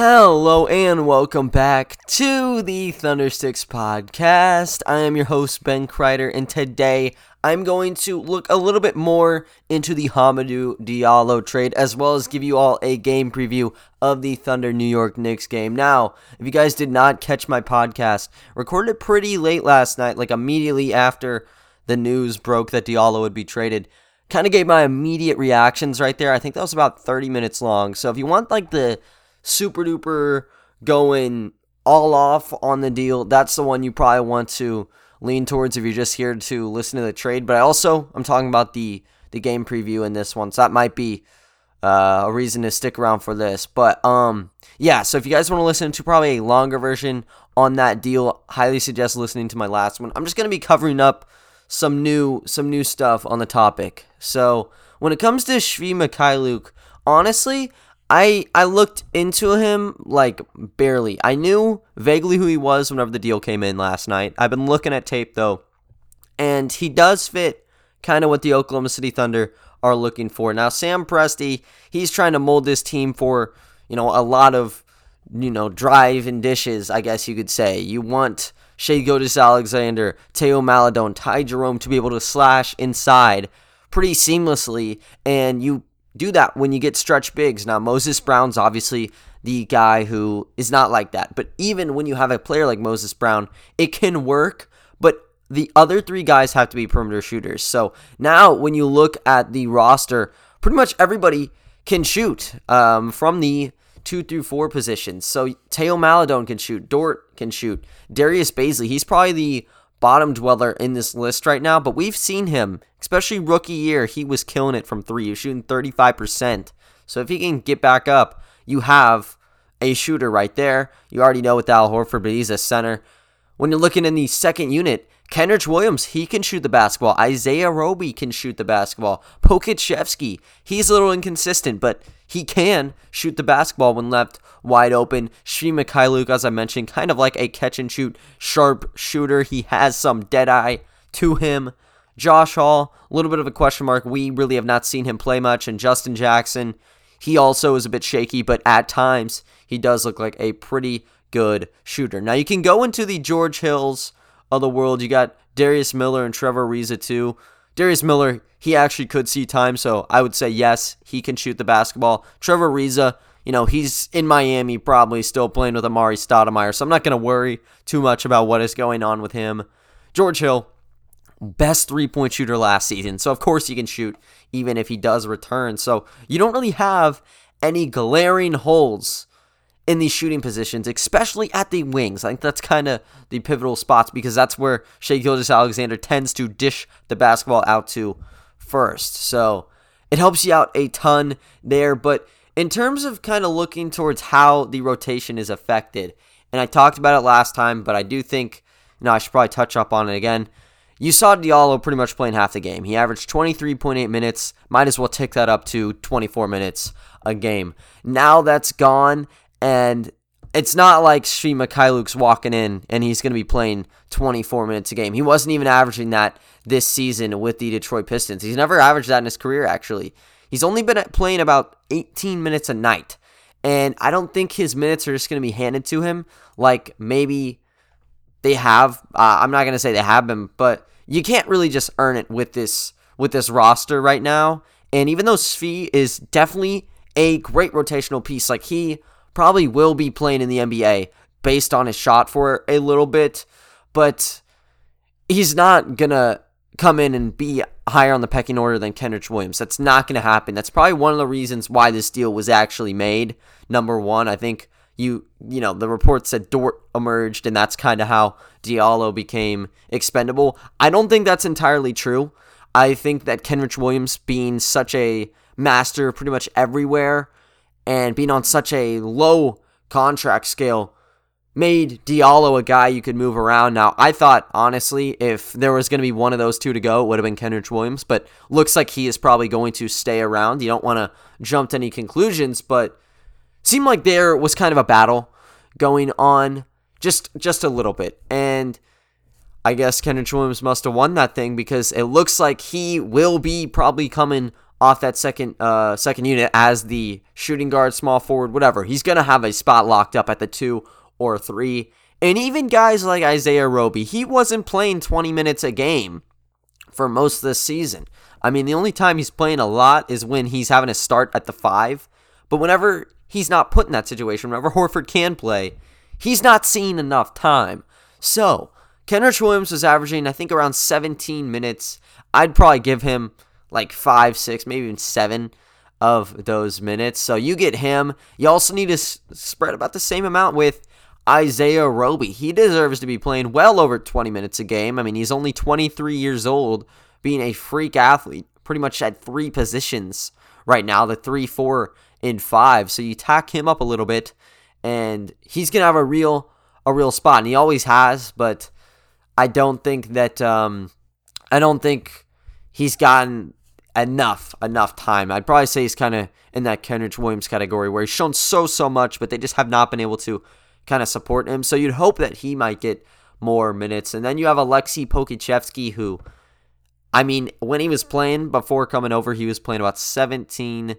Hello and welcome back to the Thundersticks podcast. I am your host Ben Kreider, and today I'm going to look a little bit more into the Hamidou Diallo trade, as well as give you all a game preview of the Thunder New York Knicks game. Now, if you guys did not catch my podcast, recorded pretty late last night, like immediately after the news broke that Diallo would be traded. Kind of gave my immediate reactions right there. I think that was about 30 minutes long. So if you want like the super duper going all off on the deal, that's the one you probably want to lean towards if you're just here to listen to the trade. But I also I'm talking about the the game preview in this one, so that might be uh, a reason to stick around for this. But um, yeah. So if you guys want to listen to probably a longer version on that deal, highly suggest listening to my last one. I'm just gonna be covering up some new some new stuff on the topic. So when it comes to Svi Mykhailiuk, honestly, I I looked into him like barely. I knew vaguely who he was whenever the deal came in last night. I've been looking at tape though, and he does fit kind of what the Oklahoma City Thunder are looking for. Now Sam Presti, he's trying to mold this team for, you know, a lot of, you know, drive and dishes, I guess you could say. You want Shai Gilgeous-Alexander, Teo Maledon, Ty Jerome to be able to slash inside pretty seamlessly, and you do that when you get stretch bigs. Now, Moses Brown's obviously the guy who is not like that. But even when you have a player like Moses Brown, it can work, but the other three guys have to be perimeter shooters. So now when you look at the roster, pretty much everybody can shoot um, from the two through four positions. So Teo Maledon can shoot, Dort can shoot, Darius Bazley, he's probably the bottom dweller in this list right now, but we've seen him, especially rookie year, he was killing it from three. He was shooting 35%. So if he can get back up, you have a shooter right there. You already know with Al Horford, but he's a center. When you're looking in the second unit, Kenrich Williams, he can shoot the basketball. Isaiah Roby can shoot the basketball. Pokusevski, he's a little inconsistent, but he can shoot the basketball when left wide open. Svi Mykhailiuk, as I mentioned, kind of like a catch and shoot sharp shooter. He has some dead eye to him. Josh Hall, a little bit of a question mark. We really have not seen him play much. And Justin Jackson, he also is a bit shaky, but at times he does look like a pretty good shooter. Now you can go into the George Hills of the world. You got Darius Miller and Trevor Ariza too. Darius Miller, he actually could see time, so I would say yes, he can shoot the basketball. Trevor Ariza, you know, he's in Miami probably still playing with Amar'e Stoudemire, so I'm not going to worry too much about what is going on with him. George Hill, best three point shooter last season, so of course he can shoot even if he does return. So you don't really have any glaring holes in these shooting positions, especially at the wings. I think that's kind of the pivotal spots because that's where Shai Gilgeous-Alexander tends to dish the basketball out to first. So it helps you out a ton there. But in terms of kind of looking towards how the rotation is affected, and I talked about it last time, but I do think, know, I should probably touch up on it again. You saw Diallo pretty much playing half the game. He averaged 23.8 minutes. Might as well tick that up to 24 minutes a game. Now that's gone, and it's not like Svi Mykhailiuk's walking in and he's going to be playing 24 minutes a game. He wasn't even averaging that this season with the Detroit Pistons. He's never averaged that in his career, actually. He's only been playing about 18 minutes a night. And I don't think his minutes are just going to be handed to him like maybe they have. Uh, I'm not going to say they have been, but you can't really just earn it with this with this roster right now. And even though Svi is definitely a great rotational piece, like he probably will be playing in the NBA based on his shot for a little bit, but he's not going to come in and be higher on the pecking order than Kenrich Williams. That's not going to happen. That's probably one of the reasons why this deal was actually made. Number one, I think you you know the report said Dort emerged, and that's kind of how Diallo became expendable. I don't think that's entirely true. I think that Kenrich Williams being such a master pretty much everywhere and being on such a low contract scale made Diallo a guy you could move around. Now, I thought, honestly, if there was going to be one of those two to go, it would have been Kenrich Williams, but looks like he is probably going to stay around. You don't want to jump to any conclusions, but seemed like there was kind of a battle going on just just a little bit. And I guess Kenrich Williams must have won that thing because it looks like he will be probably coming off that second uh, second unit as the shooting guard, small forward, whatever. He's gonna have a spot locked up at the two or three. And even guys like Isaiah Roby, he wasn't playing 20 minutes a game for most of this season. I mean, the only time he's playing a lot is when he's having a start at the five. But whenever he's not put in that situation, whenever Horford can play, he's not seeing enough time. So, Kenrich Williams was averaging, I think, around 17 minutes. I'd probably give him like five, six, maybe even seven of those minutes. So you get him. You also need to s- spread about the same amount with Isaiah Roby. He deserves to be playing well over 20 minutes a game. I mean, he's only 23 years old, being a freak athlete, pretty much at three positions right now the 3 4 in five. So you tack him up a little bit, and he's gonna have a real a real spot, and he always has. But I don't think that um, I don't think he's gotten enough enough time. I'd probably say he's kind of in that Kenrich Williams category where he's shown so so much, but they just have not been able to kind of support him. So you'd hope that he might get more minutes, and then you have Aleksej Pokusevski who. I mean, when he was playing before coming over, he was playing about 17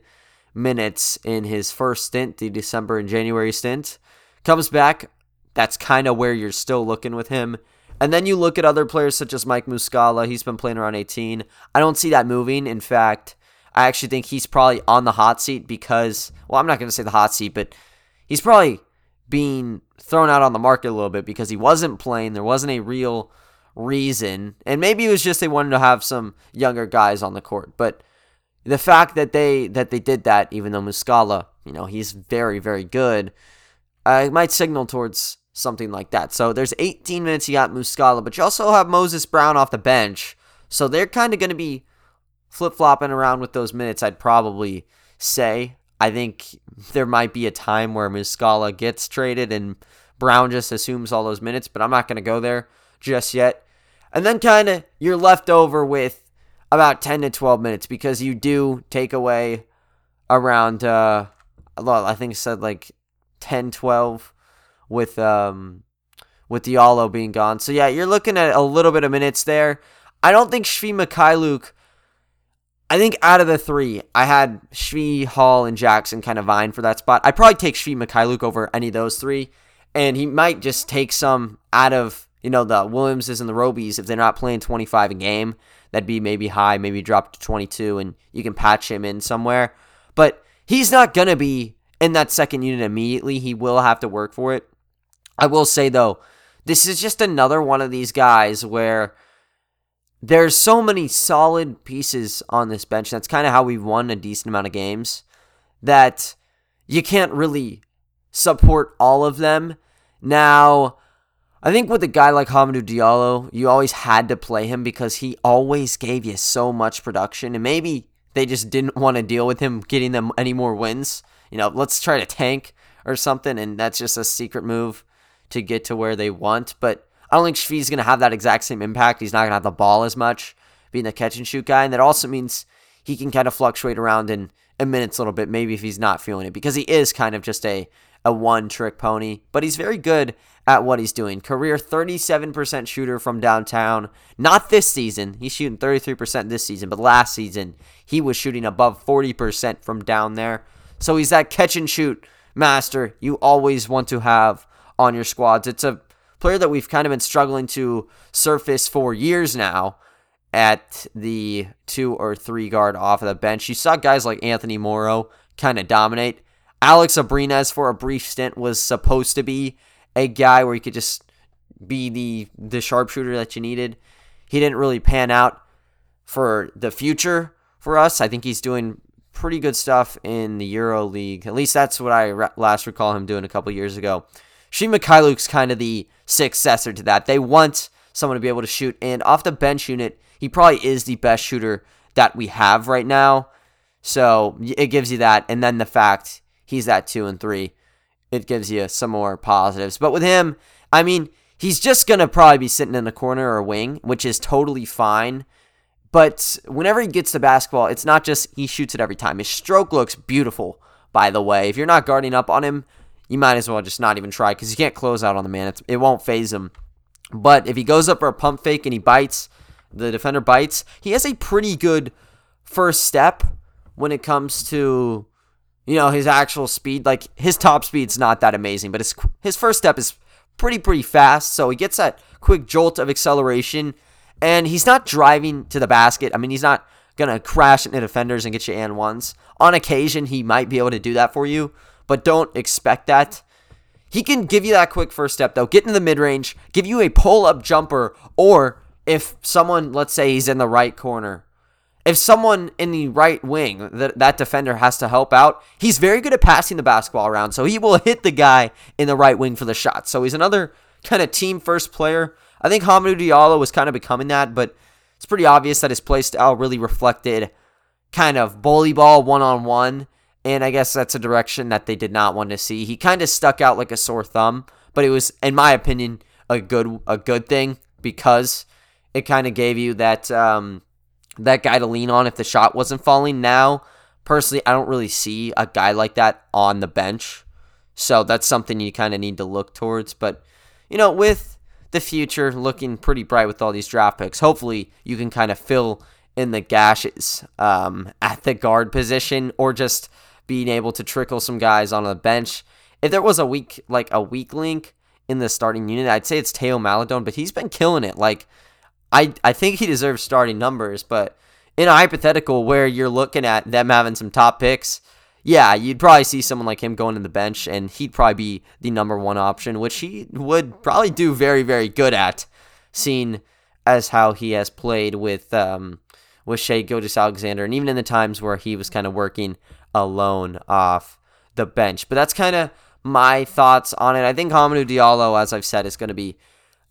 minutes in his first stint, the December and January stint. Comes back, that's kind of where you're still looking with him. And then you look at other players such as Mike Muscala. He's been playing around 18. I don't see that moving. In fact, I actually think he's probably on the hot seat because, well, I'm not going to say the hot seat, but he's probably being thrown out on the market a little bit because he wasn't playing. There wasn't a real reason. And maybe it was just they wanted to have some younger guys on the court. But the fact that they that they did that, even though Muscala, you know, he's very, very good, uh, might signal towards something like that. So there's 18 minutes you got Muscala, but you also have Moses Brown off the bench. So they're kind of going to be flip flopping around with those minutes, I'd probably say. I think there might be a time where Muscala gets traded and Brown just assumes all those minutes, but I'm not going to go there just yet. And then kind of you're left over with about 10 to 12 minutes because you do take away around, uh, I think said like 10, 12 with um with Diallo being gone. So yeah, you're looking at a little bit of minutes there. I don't think Svi Mykhailiuk I think out of the three, I had Svi, Hall, and Jackson kind of vying for that spot. I'd probably take Svi Mykhailiuk over any of those three. And he might just take some out of, you know, the Williamses and the Robies if they're not playing 25 a game. That'd be maybe high, maybe drop to 22, and you can patch him in somewhere. But he's not going to be in that second unit immediately. He will have to work for it. I will say though, this is just another one of these guys where there's so many solid pieces on this bench. That's kind of how we've won a decent amount of games that you can't really support all of them. Now, I think with a guy like Hamidou Diallo, you always had to play him because he always gave you so much production, and maybe they just didn't want to deal with him getting them any more wins. You know, let's try to tank or something, and that's just a secret move to get to where they want. But I don't think Svi's going to have that exact same impact. He's not going to have the ball as much, being the catch and shoot guy. And that also means he can kind of fluctuate around in, in minutes a little bit, maybe if he's not feeling it, because he is kind of just a, a one trick pony. But he's very good at what he's doing. Career 37% shooter from downtown. Not this season. He's shooting 33% this season, but last season he was shooting above 40% from down there. So he's that catch and shoot master you always want to have on your squads. It's a player that we've kind of been struggling to surface for years now at the two or three guard off of the bench. You saw guys like Anthony Morrow kind of dominate. Alex Abrines for a brief stint was supposed to be a guy where he could just be the the sharpshooter that you needed. He didn't really pan out for the future for us. I think he's doing pretty good stuff in the Euro League. At least that's what I re- last recall him doing a couple years ago. Svi Mykhailiuk's kind of the successor to that. They want someone to be able to shoot, and off the bench unit, he probably is the best shooter that we have right now. So it gives you that, and then the fact he's at two and three, it gives you some more positives. But with him, I mean, he's just gonna probably be sitting in a corner or a wing, which is totally fine. But whenever he gets the basketball, it's not just he shoots it every time. His stroke looks beautiful, by the way. If you're not guarding up on him, you might as well just not even try because you can't close out on the man. It's, it won't phase him. But if he goes up for a pump fake and he bites, the defender bites, he has a pretty good first step when it comes to you know his actual speed. Like his top speed's not that amazing, but his his first step is pretty pretty fast. So he gets that quick jolt of acceleration, and he's not driving to the basket. I mean, he's not gonna crash into defenders and get you and ones. On occasion, he might be able to do that for you, but don't expect that. He can give you that quick first step though, get in the mid range, give you a pull up jumper, or if someone, let's say he's in the right corner, if someone in the right wing that that defender has to help out, he's very good at passing the basketball around, so he will hit the guy in the right wing for the shot. So he's another kind of team first player. I think Hamidou Diallo was kind of becoming that, but it's pretty obvious that his play style really reflected kind of bully ball one on one. And I guess that's a direction that they did not want to see. He kind of stuck out like a sore thumb, but it was, in my opinion, a good a good thing because it kind of gave you that um, that guy to lean on if the shot wasn't falling. Now, personally, I don't really see a guy like that on the bench, so that's something you kind of need to look towards. But you know, with the future looking pretty bright with all these draft picks, hopefully you can kind of fill in the gashes um, at the guard position or just being able to trickle some guys on the bench. If there was a weak like a weak link in the starting unit, I'd say it's Teo Maledon, but he's been killing it. Like I I think he deserves starting numbers, but in a hypothetical where you're looking at them having some top picks, yeah, you'd probably see someone like him going to the bench, and he'd probably be the number one option, which he would probably do very very good at, seeing as how he has played with um with Shai Gilgeous-Alexander, and even in the times where he was kind of working alone off the bench. But that's kind of my thoughts on it. I think Hamidou Diallo, as I've said, is going to be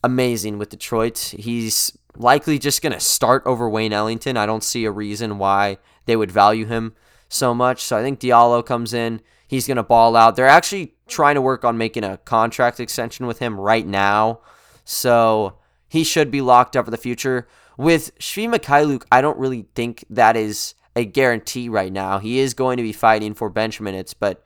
amazing with Detroit. He's likely just going to start over Wayne Ellington. I don't see a reason why they would value him so much. So I think Diallo comes in. He's going to ball out. They're actually trying to work on making a contract extension with him right now. So he should be locked up for the future. With Svi Mykhailiuk, I don't really think that is a guarantee right now. He is going to be fighting for bench minutes, but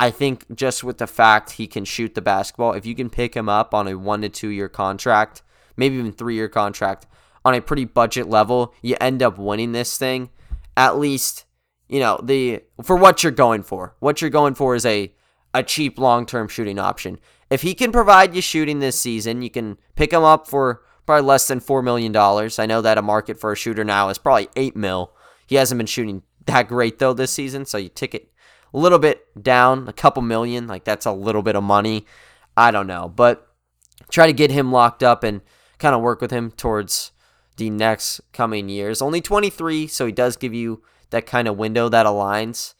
I think just with the fact he can shoot the basketball, if you can pick him up on a one to two year contract, maybe even three year contract on a pretty budget level, you end up winning this thing. At least, you know, the for what you're going for. What you're going for is a a cheap long term shooting option. If he can provide you shooting this season, you can pick him up for probably less than four million dollars. I know that a market for a shooter now is probably eight mil. He hasn't been shooting that great though this season, so you tick it a little bit down, a couple million, like that's a little bit of money. I don't know, but try to get him locked up and kind of work with him towards the next coming years. Only 23, so he does give you that kind of window that aligns.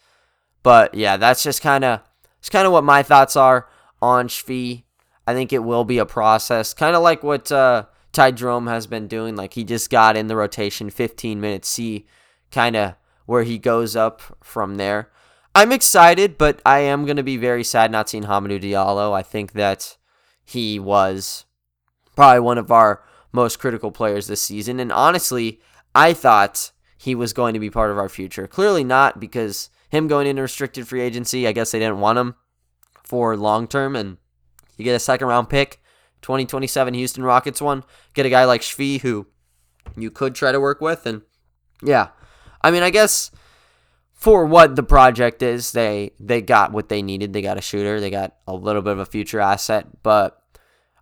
But yeah, that's just kind of it's kind of what my thoughts are on Svi. I think it will be a process, kind of like what uh, Ty Jerome has been doing. Like he just got in the rotation, 15 minutes. See kind of where he goes up from there. I'm excited, but I am going to be very sad not seeing Hamidou Diallo. I think that he was probably one of our most critical players this season. And honestly, I thought he was going to be part of our future. Clearly not, because him going into restricted free agency, I guess they didn't want him for long term. And you get a second round pick, 2027 Houston Rockets one. Get a guy like Svi who you could try to work with. And yeah, I mean, I guess for what the project is, they they got what they needed. They got a shooter. They got a little bit of a future asset. But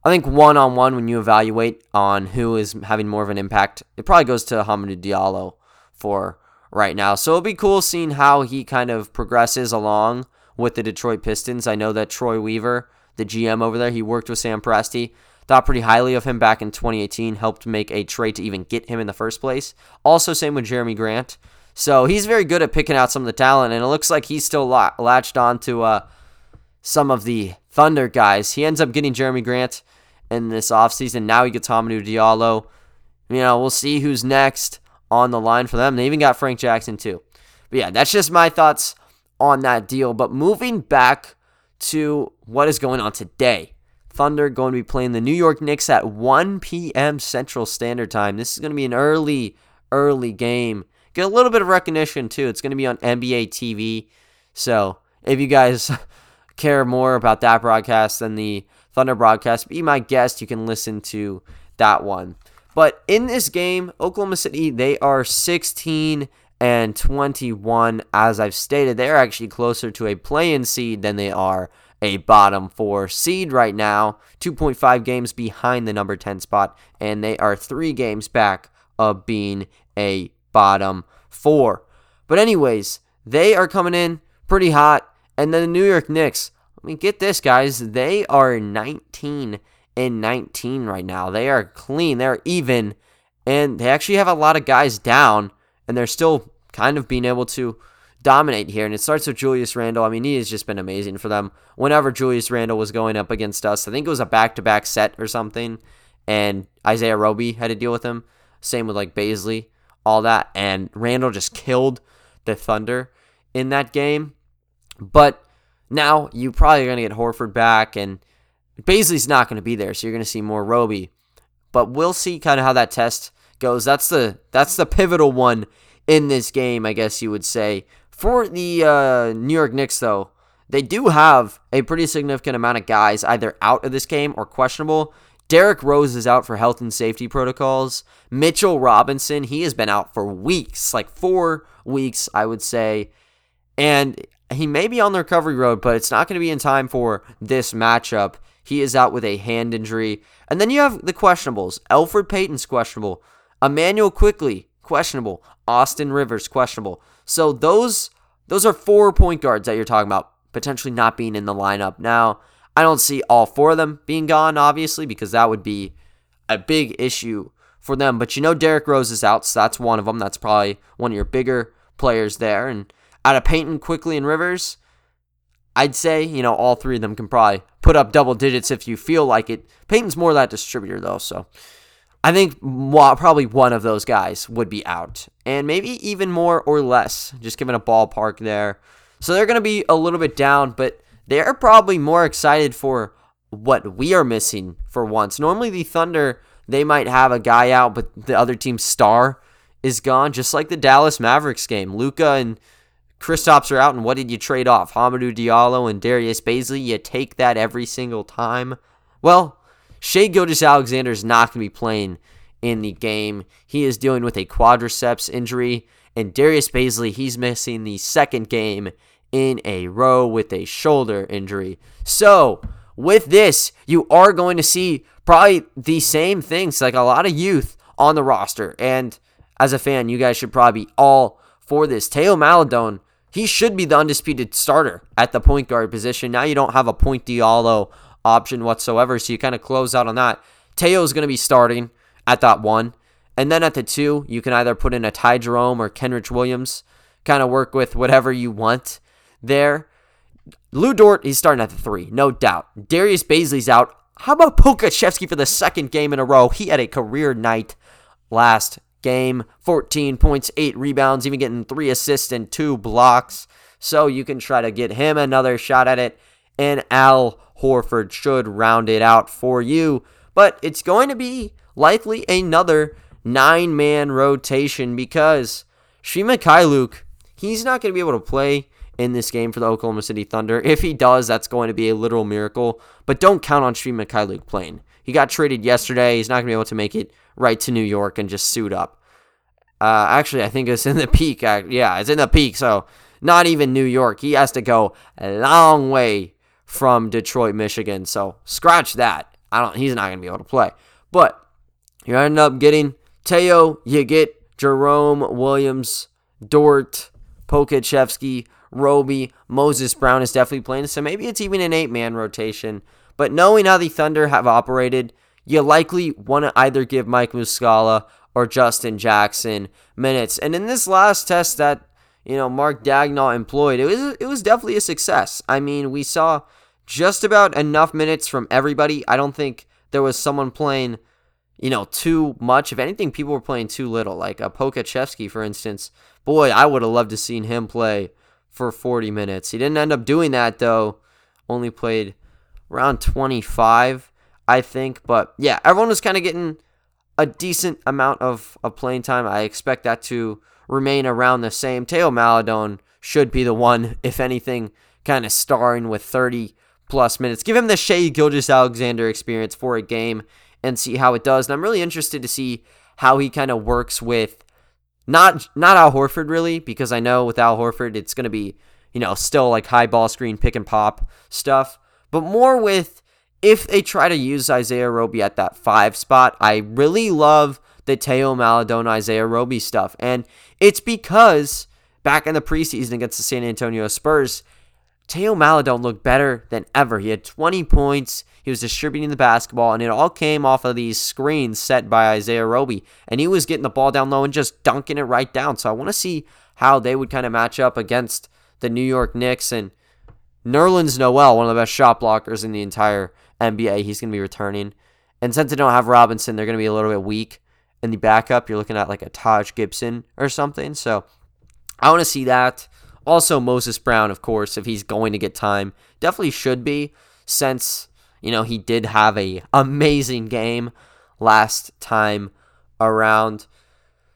I think one on one, when you evaluate on who is having more of an impact, it probably goes to Hamidou Diallo for right now. So it'll be cool seeing how he kind of progresses along with the Detroit Pistons. I know that Troy Weaver, the GM over there, he worked with Sam Presti. Thought pretty highly of him back in 2018, helped make a trade to even get him in the first place. Also, same with Jerami Grant. So he's very good at picking out some of the talent, and it looks like he's still latched on to uh, some of the Thunder guys. He ends up getting Jerami Grant in this offseason. Now he gets Hamidou Diallo. You know, we'll see who's next on the line for them. They even got Frank Jackson, too. But yeah, that's just my thoughts on that deal. But moving back to what is going on today. Thunder going to be playing the New York Knicks at 1 p.m. Central Standard Time. This is going to be an early, early game get a little bit of recognition too. It's going to be on NBA TV. So if you guys care more about that broadcast than the Thunder broadcast, be my guest. You can listen to that one. But in this game, Oklahoma City, they are 16 and 21. As I've stated, they're actually closer to a play-in seed than they are a bottom four seed right now, 2.5 games behind the number 10 spot, and they are three games back of being a bottom four. But, anyways, they are coming in pretty hot. And then the New York Knicks, I mean, get this, guys, they are 19 and 19 right now. They are clean, they're even, and they actually have a lot of guys down, and they're still kind of being able to dominate here. And it starts with Julius Randle. I mean, he has just been amazing for them. Whenever Julius Randle was going up against us, I think it was a back to back set or something, and Isaiah Roby had to deal with him. Same with like Bazley, all that. And Randle just killed the Thunder in that game. But now you probably going to get Horford back, and Bazley's not going to be there, so you're going to see more Roby. But we'll see kind of how that test goes. That's the that's the pivotal one in this game, I guess you would say. For the uh, New York Knicks, though, they do have a pretty significant amount of guys either out of this game or questionable. Derrick Rose is out for health and safety protocols. Mitchell Robinson, he has been out for weeks, like four weeks, I would say. And he may be on the recovery road, but it's not going to be in time for this matchup. He is out with a hand injury. And then you have the questionables. Elfrid Payton's questionable. Immanuel Quickley, questionable. Austin Rivers, questionable. So those those are four point guards that you're talking about potentially not being in the lineup. Now, I don't see all four of them being gone, obviously, because that would be a big issue for them. But you know Derrick Rose is out, so that's one of them. That's probably one of your bigger players there. And out of Payton, Quickley, and Rivers, I'd say, you know, all three of them can probably put up double digits if you feel like it. Payton's more that distributor, though, so I think probably one of those guys would be out, and maybe even more or less, just given a ballpark there. So they're going to be a little bit down, but they're probably more excited for what we are missing for once. Normally, the Thunder, they might have a guy out, but the other team's star is gone, just like the Dallas Mavericks game. Luka and Kristaps are out, and what did you trade off? Hamidou Diallo and Darius Bazley. You take that every single time. Well, Shai Gilgeous-Alexander is not going to be playing in the game. He is dealing with a quadriceps injury, and Darius Bazley, he's missing the second game in a row with a shoulder injury. So, with this, you are going to see probably the same things, like a lot of youth on the roster. And as a fan, you guys should probably be all for this. Teo Maledon, he should be the undisputed starter at the point guard position. Now you don't have a point Diallo option whatsoever. So you kind of close out on that. Teo is going to be starting at that one. And then at the two, you can either put in a Ty Jerome or Kenrich Williams, kind of work with whatever you want there. Lu Dort, he's starting at the three, no doubt. Darius Bazley's out. How about Pokusevski for the second game in a row? He had a career night last game 14 points, 8 rebounds, even getting 3 assists and 2 blocks. So you can try to get him another shot at it. And Al Horford should round it out for you. But it's going to be likely another nine man rotation because Svi Mykhailiuk, he's not going to be able to play in this game for the Oklahoma City Thunder. If he does, that's going to be a literal miracle. But don't count on Svi Mykhailiuk playing. He got traded yesterday. He's not going to be able to make it right to New York and just suit up. Uh, actually, I think it's in the peak. Yeah, it's in the peak. So not even New York. He has to go a long way from Detroit, Michigan. So scratch that. I don't. He's not going to be able to play. But you end up getting Teo. You get Jerome Williams, Dort, Pokusevski, Roby, Moses Brown is definitely playing. So maybe it's even an eight-man rotation. But knowing how the Thunder have operated, you likely want to either give Mike Muscala or Justin Jackson minutes. And in this last test that you know Mark Daigneault employed, it was it was definitely a success. I mean, we saw just about enough minutes from everybody. I don't think there was someone playing, you know, too much. If anything, people were playing too little. Like uh, a Pokusevski, for instance. Boy, I would have loved to seen him play for 40 minutes. He didn't end up doing that though. Only played around 25, I think. But yeah, everyone was kind of getting a decent amount of, of playing time. I expect that to remain around the same. Teo Maledon should be the one, if anything, kind of starring with 30 plus minutes. Give him the Shai Gilgeous-Alexander experience for a game and see how it does. And I'm really interested to see how he kind of works with Not not Al Horford really, because I know with Al Horford it's gonna be, you know, still like high ball screen pick and pop stuff. But more with if they try to use Isaiah Roby at that five spot, I really love the Teo Maledon Isaiah Roby stuff. And it's because back in the preseason against the San Antonio Spurs, Teo Maledon looked better than ever. He had 20 points. He was distributing the basketball, and it all came off of these screens set by Isaiah Roby. And he was getting the ball down low and just dunking it right down. So I want to see how they would kind of match up against the New York Knicks. And Nerlens Noel, one of the best shot blockers in the entire NBA, he's going to be returning. And since they don't have Robinson, they're going to be a little bit weak in the backup. You're looking at like a Taj Gibson or something. So I want to see that. Also, Moses Brown, of course, if he's going to get time, definitely should be, since you know he did have a amazing game last time around.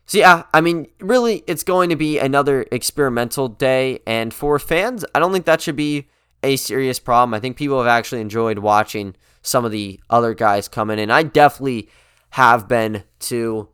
So yeah, I mean, really, it's going to be another experimental day, and for fans, I don't think that should be a serious problem. I think people have actually enjoyed watching some of the other guys coming in. I definitely have been too.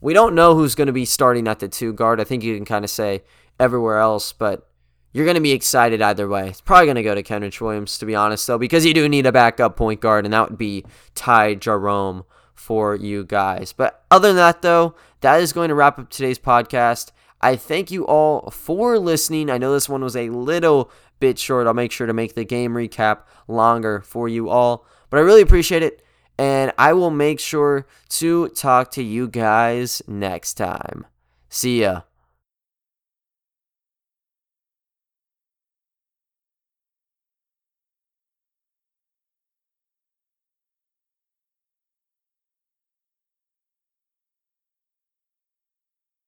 We don't know who's going to be starting at the two guard. I think you can kind of say everywhere else, but you're going to be excited either way. It's probably going to go to Kenrich Williams, to be honest, though, because you do need a backup point guard, and that would be Ty Jerome for you guys. But other than that, though, that is going to wrap up today's podcast. I thank you all for listening. I know this one was a little bit short. I'll make sure to make the game recap longer for you all, but I really appreciate it. And I will make sure to talk to you guys next time. See ya.